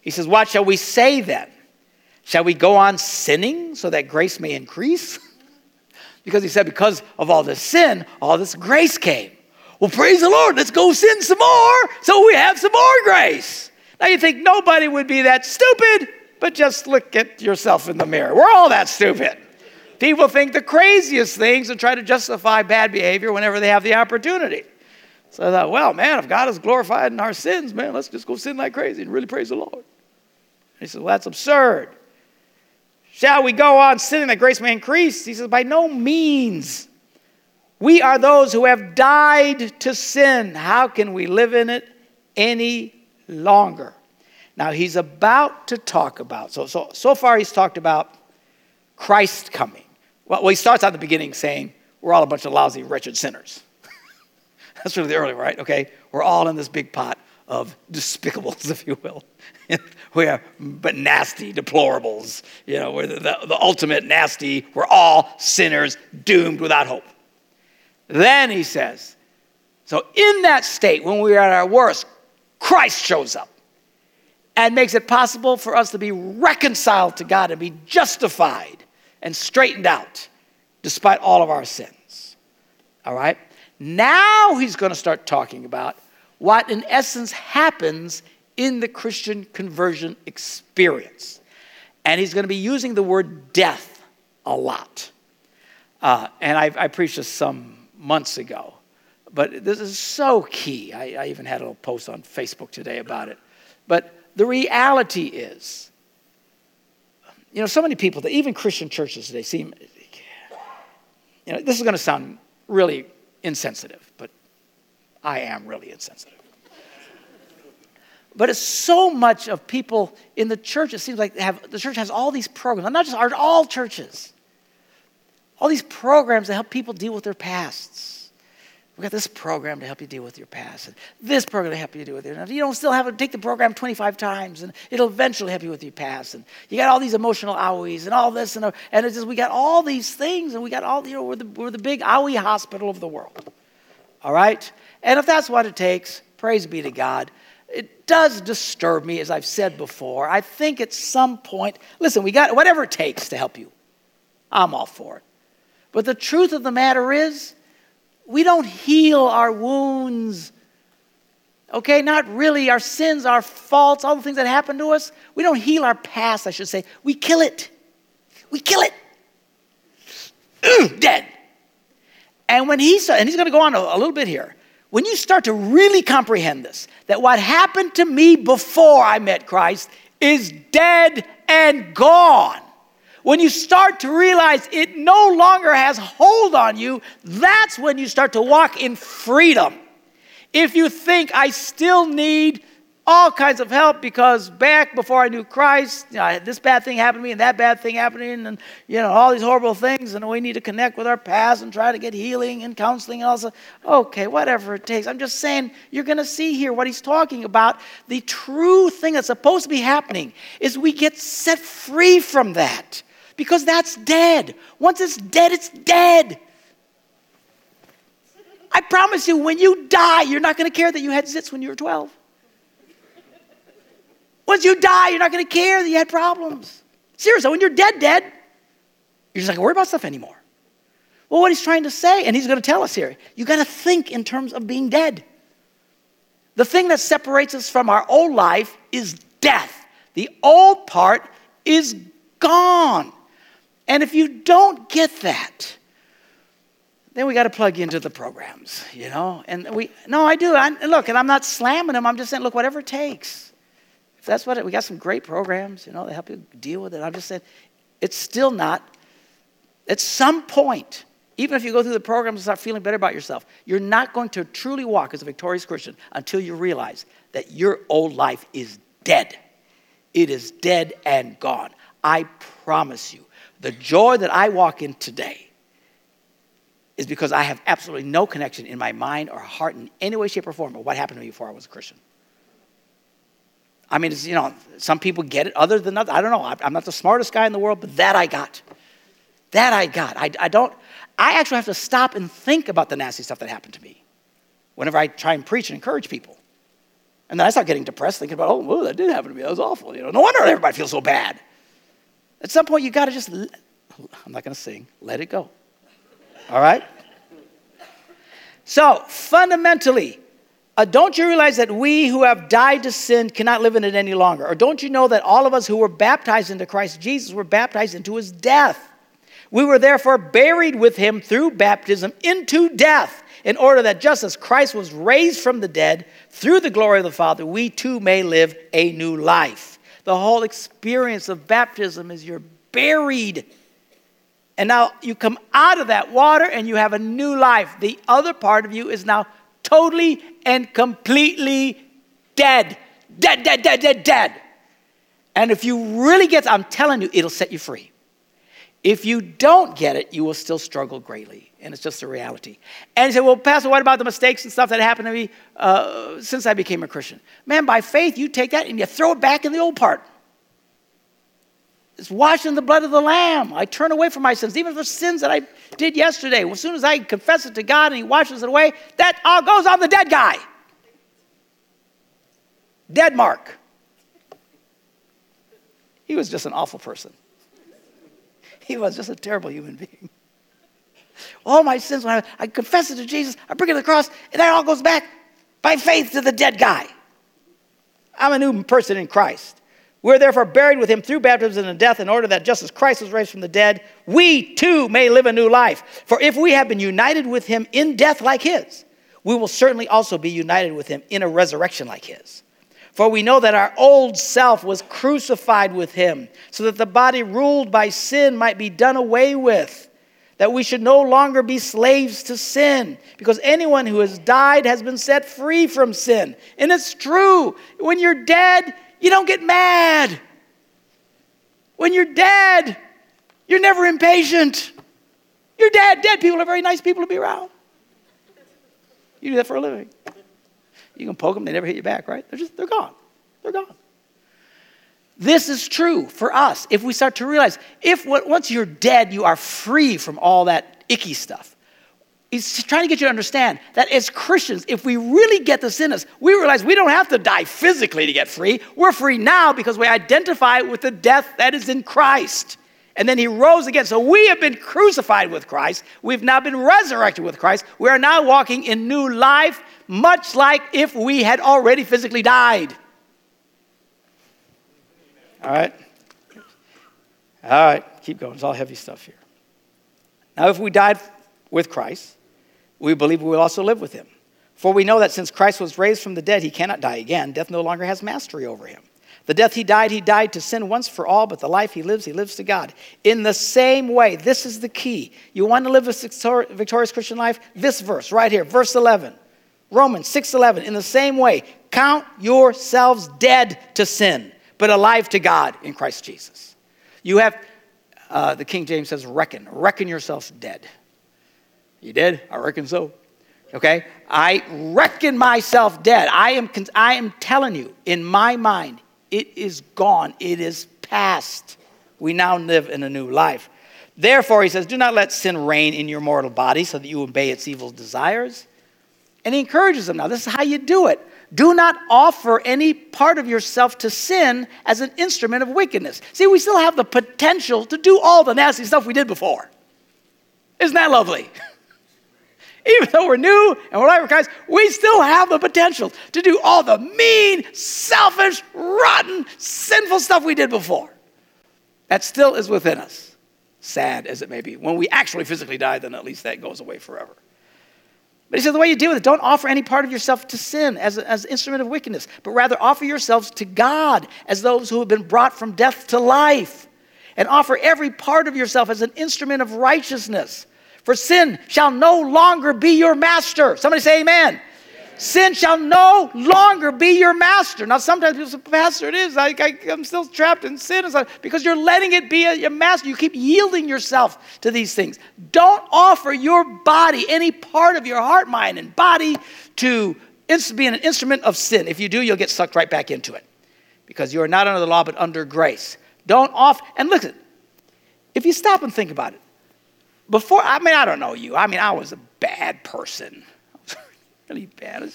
He says, What shall we say then? Shall we go on sinning so that grace may increase? because he said, Because of all this sin, all this grace came. Well, praise the Lord, let's go sin some more so we have some more grace. Now you think nobody would be that stupid, but just look at yourself in the mirror. We're all that stupid. People think the craziest things and try to justify bad behavior whenever they have the opportunity. So I thought, well, man, if God is glorified in our sins, man, let's just go sin like crazy and really praise the Lord. He said, well, that's absurd. Shall we go on sinning that grace may increase? He says, by no means. We are those who have died to sin. How can we live in it any longer? Now he's about to talk about, so, so, so far he's talked about Christ coming. Well, well, he starts out at the beginning saying, we're all a bunch of lousy, wretched sinners. That's really the early, right? Okay? We're all in this big pot of despicables, if you will. we are, but nasty deplorables. You know, we're the, the, the ultimate nasty. We're all sinners doomed without hope. Then he says, so in that state, when we are at our worst, Christ shows up and makes it possible for us to be reconciled to God and be justified and straightened out despite all of our sins. All right? Now he's going to start talking about what, in essence, happens in the Christian conversion experience. And he's going to be using the word death a lot. Uh, and I, I preached this some months ago. But this is so key. I, I even had a little post on Facebook today about it. But the reality is, You know, so many people, that even Christian churches today seem, you know, this is going to sound really insensitive, but I am really insensitive. But it's so much of people in the church, it seems like have, the church has all these programs, not just all churches, all these programs that help people deal with their pasts. We've got this program to help you deal with your past, and this program to help you deal with your. You don't still have to take the program 25 times, and it'll eventually help you with your past. And you got all these emotional owies and all this, and, and it's just we got all these things, and we got all you know we're the, we're the big owie hospital of the world. All right, and if that's what it takes, praise be to God. It does disturb me, as I've said before. I think at some point, listen, we got whatever it takes to help you. I'm all for it. But the truth of the matter is, we don't heal our wounds. Okay, not really. Our sins, our faults, all the things that happen to us, we don't heal our past, I should say. We kill it. We kill it. Dead. And when he said, and he's going to go on a, a little bit here, when you start to really comprehend this, that what happened to me before I met Christ is dead and gone when you start to realize it no longer has hold on you, that's when you start to walk in freedom. If you think I still need all kinds of help because back before I knew Christ, you know, this bad thing happened to me and that bad thing happened and you know all these horrible things, and we need to connect with our past and try to get healing and counseling and also okay, whatever it takes. I'm just saying you're going to see here what he's talking about. The true thing that's supposed to be happening is we get set free from that because that's dead. Once it's dead, it's dead. I promise you, when you die, you're not going to care that you had zits when you were 12. Once you die, you're not going to care that you had problems. Seriously, when you're dead, dead, you're just not going to worry about stuff anymore. Well, what he's trying to say, and he's going to tell us here, you got to think in terms of being dead. The thing that separates us from our old life is death. The old part is gone. And if you don't get that, then we got to plug into the programs, you know. And we, no, I do. I, look, and I'm not slamming them. I'm just saying, look, whatever it takes. If that's what it, we got some great programs, you know, that help you deal with it. I'm just saying, it's still not. At some point, even if you go through the programs and start feeling better about yourself, you're not going to truly walk as a victorious Christian until you realize that your old life is dead. It is dead and gone. I promise you. The joy that I walk in today is because I have absolutely no connection in my mind or heart in any way, shape, or form of what happened to me before I was a Christian. I mean, you know, some people get it other than others. I don't know. I'm not the smartest guy in the world, but that I got. That I got. I, I don't, I actually have to stop and think about the nasty stuff that happened to me whenever I try and preach and encourage people. And then I start getting depressed thinking about, oh, whoa, that did happen to me. That was awful. You know, no wonder everybody feels so bad. At some point, you got to just, I'm not going to sing, let it go. All right? So, fundamentally, uh, don't you realize that we who have died to sin cannot live in it any longer? Or don't you know that all of us who were baptized into Christ Jesus were baptized into his death? We were therefore buried with him through baptism into death, in order that just as Christ was raised from the dead through the glory of the Father, we too may live a new life. The whole experience of baptism is you're buried. And now you come out of that water and you have a new life. The other part of you is now totally and completely dead. Dead, dead, dead, dead, dead. And if you really get, I'm telling you, it'll set you free. If you don't get it, you will still struggle greatly. And it's just a reality. And you say, well, Pastor, what about the mistakes and stuff that happened to me uh, since I became a Christian? Man, by faith, you take that and you throw it back in the old part. It's washed in the blood of the Lamb. I turn away from my sins, even for sins that I did yesterday. As soon as I confess it to God and He washes it away, that all goes on the dead guy. Dead Mark. He was just an awful person. He was just a terrible human being. All my sins, when I, I confess it to Jesus, I bring it to the cross, and that all goes back by faith to the dead guy. I'm a new person in Christ. We're therefore buried with him through baptism and death, in order that just as Christ was raised from the dead, we too may live a new life. For if we have been united with him in death like his, we will certainly also be united with him in a resurrection like his. For we know that our old self was crucified with him, so that the body ruled by sin might be done away with, that we should no longer be slaves to sin, because anyone who has died has been set free from sin. And it's true. When you're dead, you don't get mad. When you're dead, you're never impatient. You're dead. Dead people are very nice people to be around. You do that for a living. You can poke them, they never hit you back, right? They're just, they're gone. They're gone. This is true for us if we start to realize if once you're dead, you are free from all that icky stuff. He's trying to get you to understand that as Christians, if we really get this in us, we realize we don't have to die physically to get free. We're free now because we identify with the death that is in Christ. And then he rose again. So we have been crucified with Christ. We've now been resurrected with Christ. We are now walking in new life, much like if we had already physically died. All right? All right, keep going. It's all heavy stuff here. Now, if we died with Christ, we believe we will also live with him. For we know that since Christ was raised from the dead, he cannot die again. Death no longer has mastery over him. The death he died, he died to sin once for all, but the life he lives, he lives to God. In the same way, this is the key. You want to live a victorious Christian life? This verse right here, verse 11. Romans 6:11. In the same way, count yourselves dead to sin, but alive to God in Christ Jesus. You have uh, the King James says reckon. Reckon yourselves dead. You did? I reckon so. Okay? I reckon myself dead. I am, I am telling you, in my mind, it is gone. It is past. We now live in a new life. Therefore, he says, do not let sin reign in your mortal body so that you obey its evil desires. And he encourages them now. This is how you do it. Do not offer any part of yourself to sin as an instrument of wickedness. See, we still have the potential to do all the nasty stuff we did before. Isn't that lovely? even though we're new and we're like Christ, we still have the potential to do all the mean, selfish, rotten, sinful stuff we did before. That still is within us, sad as it may be. When we actually physically die, then at least that goes away forever. But he said, the way you deal with it, don't offer any part of yourself to sin as, as an instrument of wickedness, but rather offer yourselves to God as those who have been brought from death to life. And offer every part of yourself as an instrument of righteousness. For sin shall no longer be your master. Somebody say amen. Sin shall no longer be your master. Now, sometimes people say, Pastor, it is. I, am still trapped in sin. because you're letting it be a, your master. You keep yielding yourself to these things. Don't offer your body, any part of your heart, mind, and body, to be an instrument of sin. If you do, you'll get sucked right back into it because you are not under the law, but under grace. Don't off. And listen, if you stop and think about it, before, I mean, I don't know you. I mean, I was a bad person. Really bad.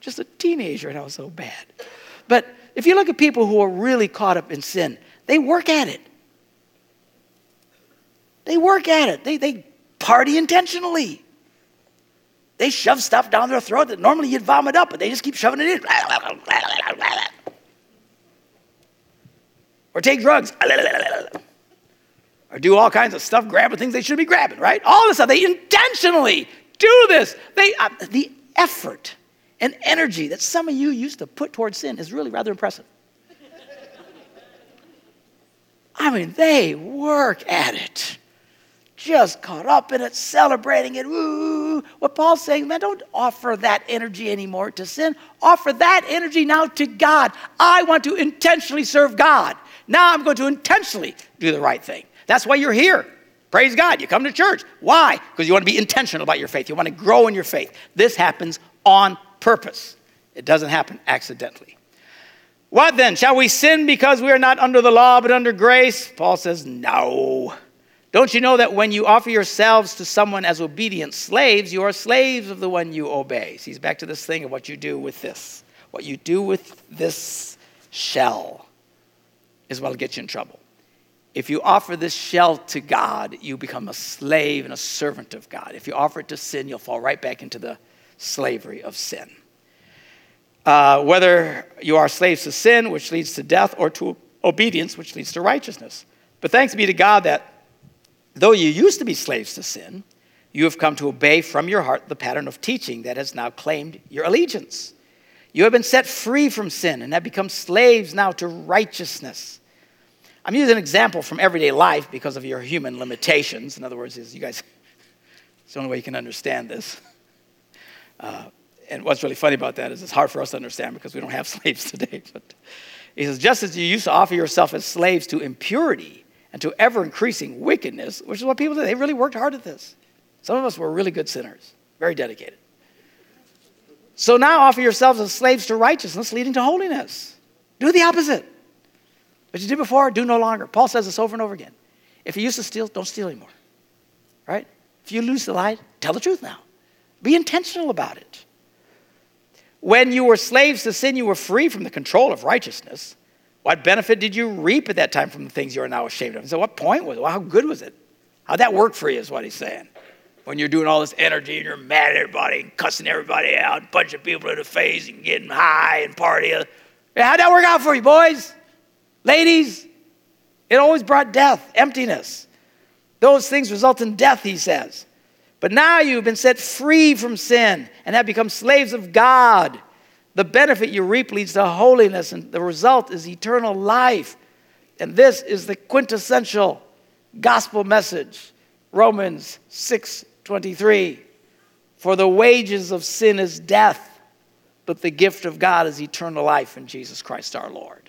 Just a teenager and I was so bad. But if you look at people who are really caught up in sin, they work at it. They work at it. They, they party intentionally. They shove stuff down their throat that normally you'd vomit up, but they just keep shoving it in. Or take drugs or do all kinds of stuff, grabbing things they shouldn't be grabbing, right? All this stuff. They intentionally do this. They, uh, the effort and energy that some of you used to put towards sin is really rather impressive. I mean, they work at it. Just caught up in it, celebrating it. Woo. What Paul's saying, man, don't offer that energy anymore to sin. Offer that energy now to God. I want to intentionally serve God. Now I'm going to intentionally do the right thing. That's why you're here. Praise God. You come to church. Why? Because you want to be intentional about your faith. You want to grow in your faith. This happens on purpose, it doesn't happen accidentally. What then? Shall we sin because we are not under the law but under grace? Paul says, No. Don't you know that when you offer yourselves to someone as obedient slaves, you are slaves of the one you obey? See, he's back to this thing of what you do with this. What you do with this shell is what'll get you in trouble. If you offer this shell to God, you become a slave and a servant of God. If you offer it to sin, you'll fall right back into the slavery of sin. Uh, whether you are slaves to sin, which leads to death, or to obedience, which leads to righteousness. But thanks be to God that though you used to be slaves to sin, you have come to obey from your heart the pattern of teaching that has now claimed your allegiance. You have been set free from sin and have become slaves now to righteousness. I'm using an example from everyday life because of your human limitations. In other words, is you guys, it's the only way you can understand this. Uh, and what's really funny about that is it's hard for us to understand because we don't have slaves today. But he says, just as you used to offer yourself as slaves to impurity and to ever increasing wickedness, which is what people did. They really worked hard at this. Some of us were really good sinners, very dedicated. So now offer yourselves as slaves to righteousness, leading to holiness. Do the opposite. What you did before, do no longer. Paul says this over and over again. If you used to steal, don't steal anymore. Right? If you lose the lie, tell the truth now. Be intentional about it. When you were slaves to sin, you were free from the control of righteousness. What benefit did you reap at that time from the things you are now ashamed of? And so, what point was it? Well, how good was it? How'd that work for you, is what he's saying. When you're doing all this energy and you're mad at everybody and cussing everybody out, punching people in the face and getting high and partying. How'd that work out for you, boys? Ladies? It always brought death, emptiness. Those things result in death, he says. But now you've been set free from sin and have become slaves of God. The benefit you reap leads to holiness, and the result is eternal life. And this is the quintessential gospel message. Romans 6:23. For the wages of sin is death, but the gift of God is eternal life in Jesus Christ our Lord.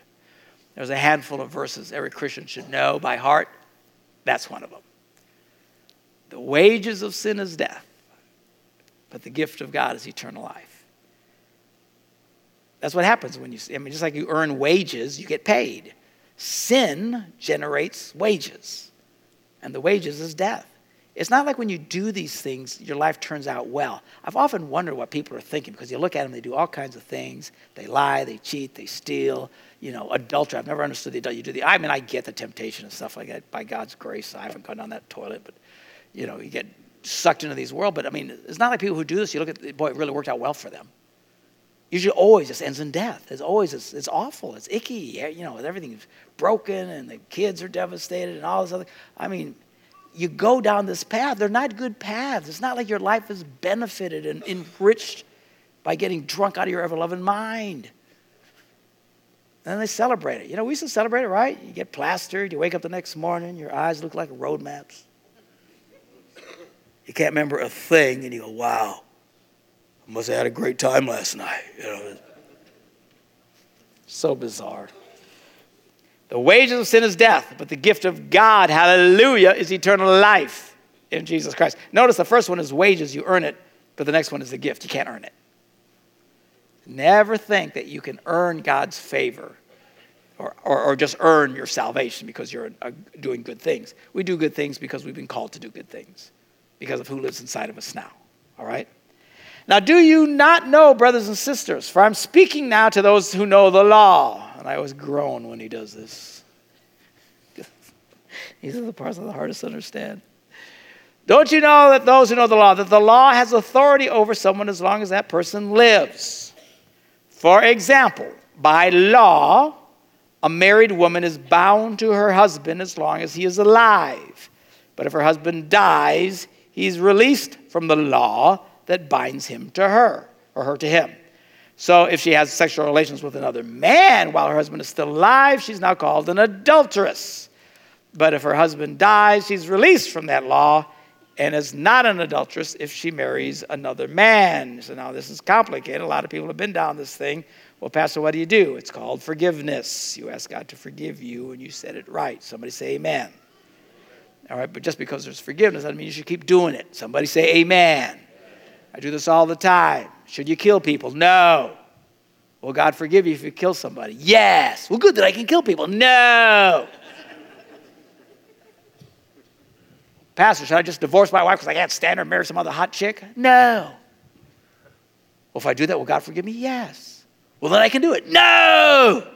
There's a handful of verses every Christian should know by heart. That's one of them. The wages of sin is death, but the gift of God is eternal life. That's what happens when you, I mean, just like you earn wages, you get paid. Sin generates wages, and the wages is death. It's not like when you do these things, your life turns out well. I've often wondered what people are thinking because you look at them, they do all kinds of things. They lie, they cheat, they steal, you know, adultery. I've never understood the adultery. You do the, I mean, I get the temptation and stuff like that. By God's grace, I haven't gone down that toilet, but you know, you get sucked into these world. But I mean, it's not like people who do this, you look at, the boy, it really worked out well for them. Usually always just ends in death. It's always, it's, it's awful. It's icky. You know, everything's broken and the kids are devastated and all this other. I mean, you go down this path. They're not good paths. It's not like your life is benefited and enriched by getting drunk out of your ever loving mind. And then they celebrate it. You know, we used to celebrate it, right? You get plastered, you wake up the next morning, your eyes look like road maps you can't remember a thing, and you go, wow, I must have had a great time last night. You know, so bizarre. The wages of sin is death, but the gift of God, hallelujah, is eternal life in Jesus Christ. Notice the first one is wages, you earn it, but the next one is the gift, you can't earn it. Never think that you can earn God's favor or, or, or just earn your salvation because you're uh, doing good things. We do good things because we've been called to do good things because of who lives inside of us now. All right? Now, do you not know, brothers and sisters? For I'm speaking now to those who know the law. And I always groan when he does this. These are the parts that are the hardest to understand. Don't you know that those who know the law, that the law has authority over someone as long as that person lives? For example, by law, a married woman is bound to her husband as long as he is alive. But if her husband dies, he's released from the law that binds him to her or her to him. So if she has sexual relations with another man while her husband is still alive, she's now called an adulteress. But if her husband dies, she's released from that law and is not an adulteress if she marries another man. So now this is complicated. A lot of people have been down this thing. Well, Pastor, what do you do? It's called forgiveness. You ask God to forgive you and you said it right. Somebody say amen. All right, but just because there's forgiveness doesn't mean you should keep doing it. Somebody say amen. I do this all the time. Should you kill people? No. Will God forgive you if you kill somebody? Yes. Well, good that I can kill people. No. Pastor, should I just divorce my wife because I can't stand her and marry some other hot chick? No. Well, if I do that, will God forgive me? Yes. Well, then I can do it. No.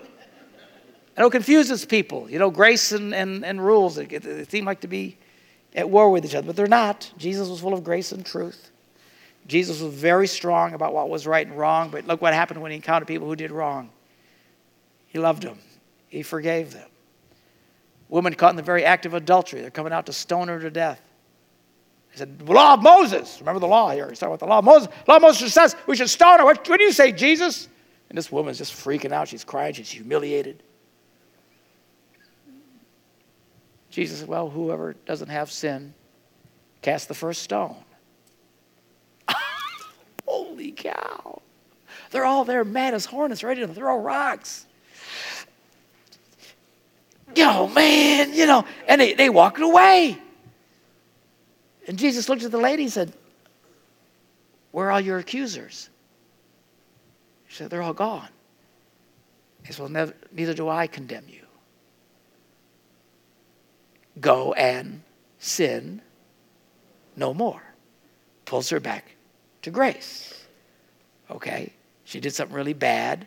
Know it confuses people. You know, grace and, and, and rules, they, they seem like to be at war with each other, but they're not. Jesus was full of grace and truth. Jesus was very strong about what was right and wrong, but look what happened when he encountered people who did wrong. He loved them, he forgave them. Women caught in the very act of adultery, they're coming out to stone her to death. He said, the law of Moses. Remember the law here. He's talking about the law of Moses. The law of Moses says we should stone her. What, what do you say, Jesus? And this woman's just freaking out. She's crying. She's humiliated. Jesus said, Well, whoever doesn't have sin, cast the first stone. Holy cow. They're all there mad as hornets, ready to throw rocks. Yo, man, you know, and they, they walked away. And Jesus looked at the lady and said, Where are all your accusers? She said, They're all gone. He said, Well, neither do I condemn you. Go and sin no more. Pulls her back to grace. Okay? She did something really bad.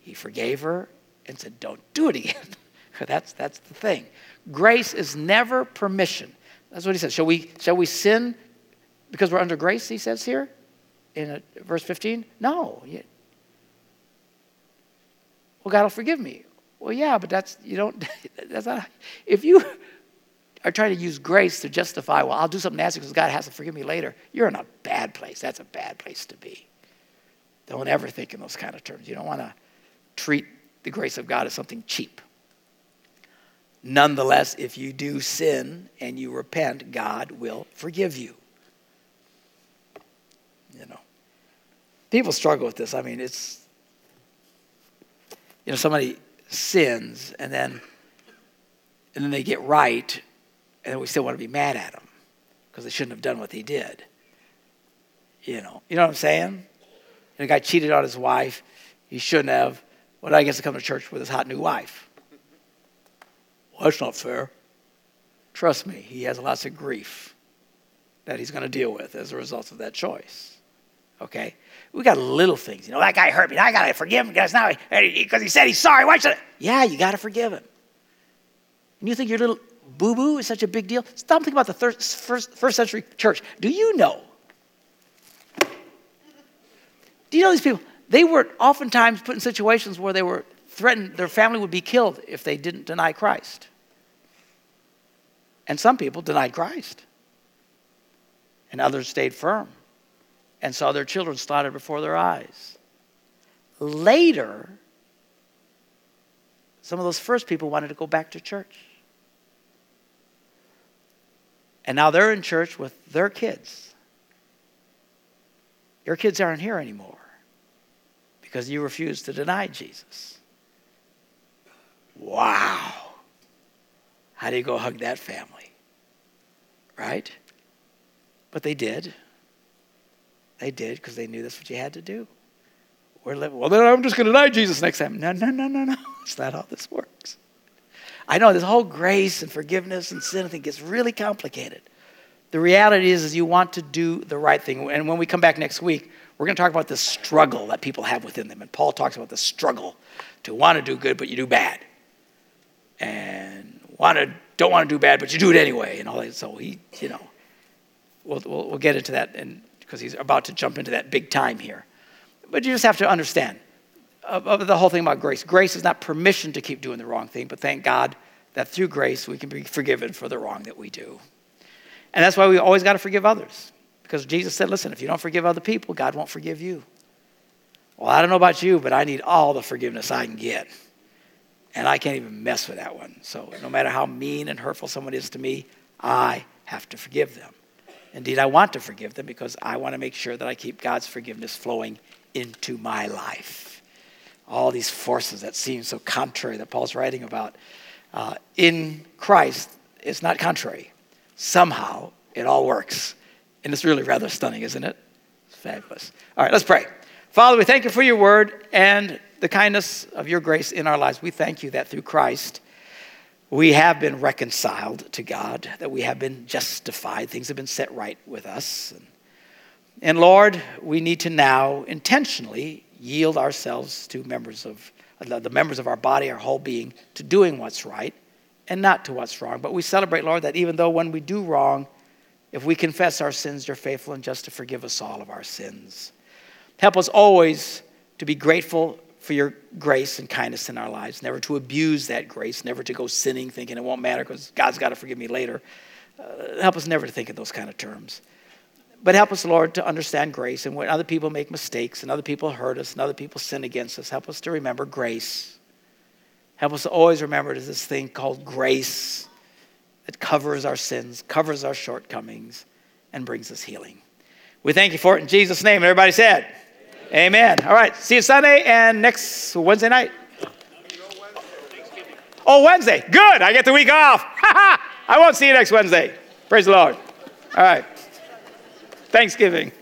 He forgave her and said, Don't do it again. that's, that's the thing. Grace is never permission. That's what he says. Shall we, shall we sin because we're under grace, he says here in uh, verse 15? No. Well, God will forgive me. Well, yeah, but that's, you don't, that's not, if you are trying to use grace to justify, well, I'll do something nasty because God has to forgive me later, you're in a bad place. That's a bad place to be. Don't ever think in those kind of terms. You don't want to treat the grace of God as something cheap. Nonetheless, if you do sin and you repent, God will forgive you. You know, people struggle with this. I mean, it's, you know, somebody sins and then, and then they get right, and we still want to be mad at them because they shouldn't have done what they did. You know, you know what I'm saying? And a guy cheated on his wife. He shouldn't have. Well, I guess to come to church with his hot new wife. Well, that's not fair. Trust me, he has lots of grief that he's going to deal with as a result of that choice. Okay? We got little things. You know, that guy hurt me. I got to forgive him because now because he said he's sorry. Why should I? Yeah, you got to forgive him. And you think your little boo boo is such a big deal? Stop thinking about the third, first, first century church. Do you know? Do you know these people? They were oftentimes put in situations where they were threatened their family would be killed if they didn't deny Christ. And some people denied Christ, and others stayed firm and saw their children slaughtered before their eyes. Later, some of those first people wanted to go back to church. And now they're in church with their kids. Your kids aren't here anymore because you refused to deny Jesus. Wow. How do you go hug that family? Right? But they did. They did because they knew that's what you had to do. We're living, well, then I'm just going to deny Jesus next time. No, no, no, no, no. It's not how this works. I know this whole grace and forgiveness and sin thing gets really complicated. The reality is, is you want to do the right thing. And when we come back next week, we're going to talk about the struggle that people have within them. And Paul talks about the struggle to want to do good, but you do bad and want to don't want to do bad, but you do it anyway, and all that. So he, you know, we'll, we'll, we'll get into that, and because he's about to jump into that big time here. But you just have to understand the whole thing about grace. Grace is not permission to keep doing the wrong thing, but thank God that through grace we can be forgiven for the wrong that we do. And that's why we always got to forgive others. Because Jesus said, listen, if you don't forgive other people, God won't forgive you. Well, I don't know about you, but I need all the forgiveness I can get. And I can't even mess with that one. So no matter how mean and hurtful someone is to me, I have to forgive them. Indeed, I want to forgive them because I want to make sure that I keep God's forgiveness flowing into my life. All these forces that seem so contrary that Paul's writing about. Uh, in Christ, it's not contrary. Somehow, it all works. And it's really rather stunning, isn't it? It's fabulous. All right, let's pray. Father, we thank you for your word and the kindness of your grace in our lives. We thank you that through Christ, we have been reconciled to God, that we have been justified, things have been set right with us. And, Lord, we need to now intentionally yield ourselves to members of the members of our body, our whole being, to doing what's right and not to what's wrong. But we celebrate, Lord, that even though when we do wrong, if we confess our sins, you're faithful and just to forgive us all of our sins. Help us always to be grateful for your grace and kindness in our lives, never to abuse that grace, never to go sinning thinking it won't matter because God's got to forgive me later. Uh, help us never to think in those kind of terms. But help us, Lord, to understand grace. And when other people make mistakes and other people hurt us and other people sin against us, help us to remember grace. Help us to always remember there's this thing called grace that covers our sins, covers our shortcomings, and brings us healing. We thank you for it in Jesus' name. And everybody said. Amen. All right. See you Sunday and next Wednesday night. Oh, Wednesday. Good. I get the week off. I won't see you next Wednesday. Praise the Lord. All right. Thanksgiving.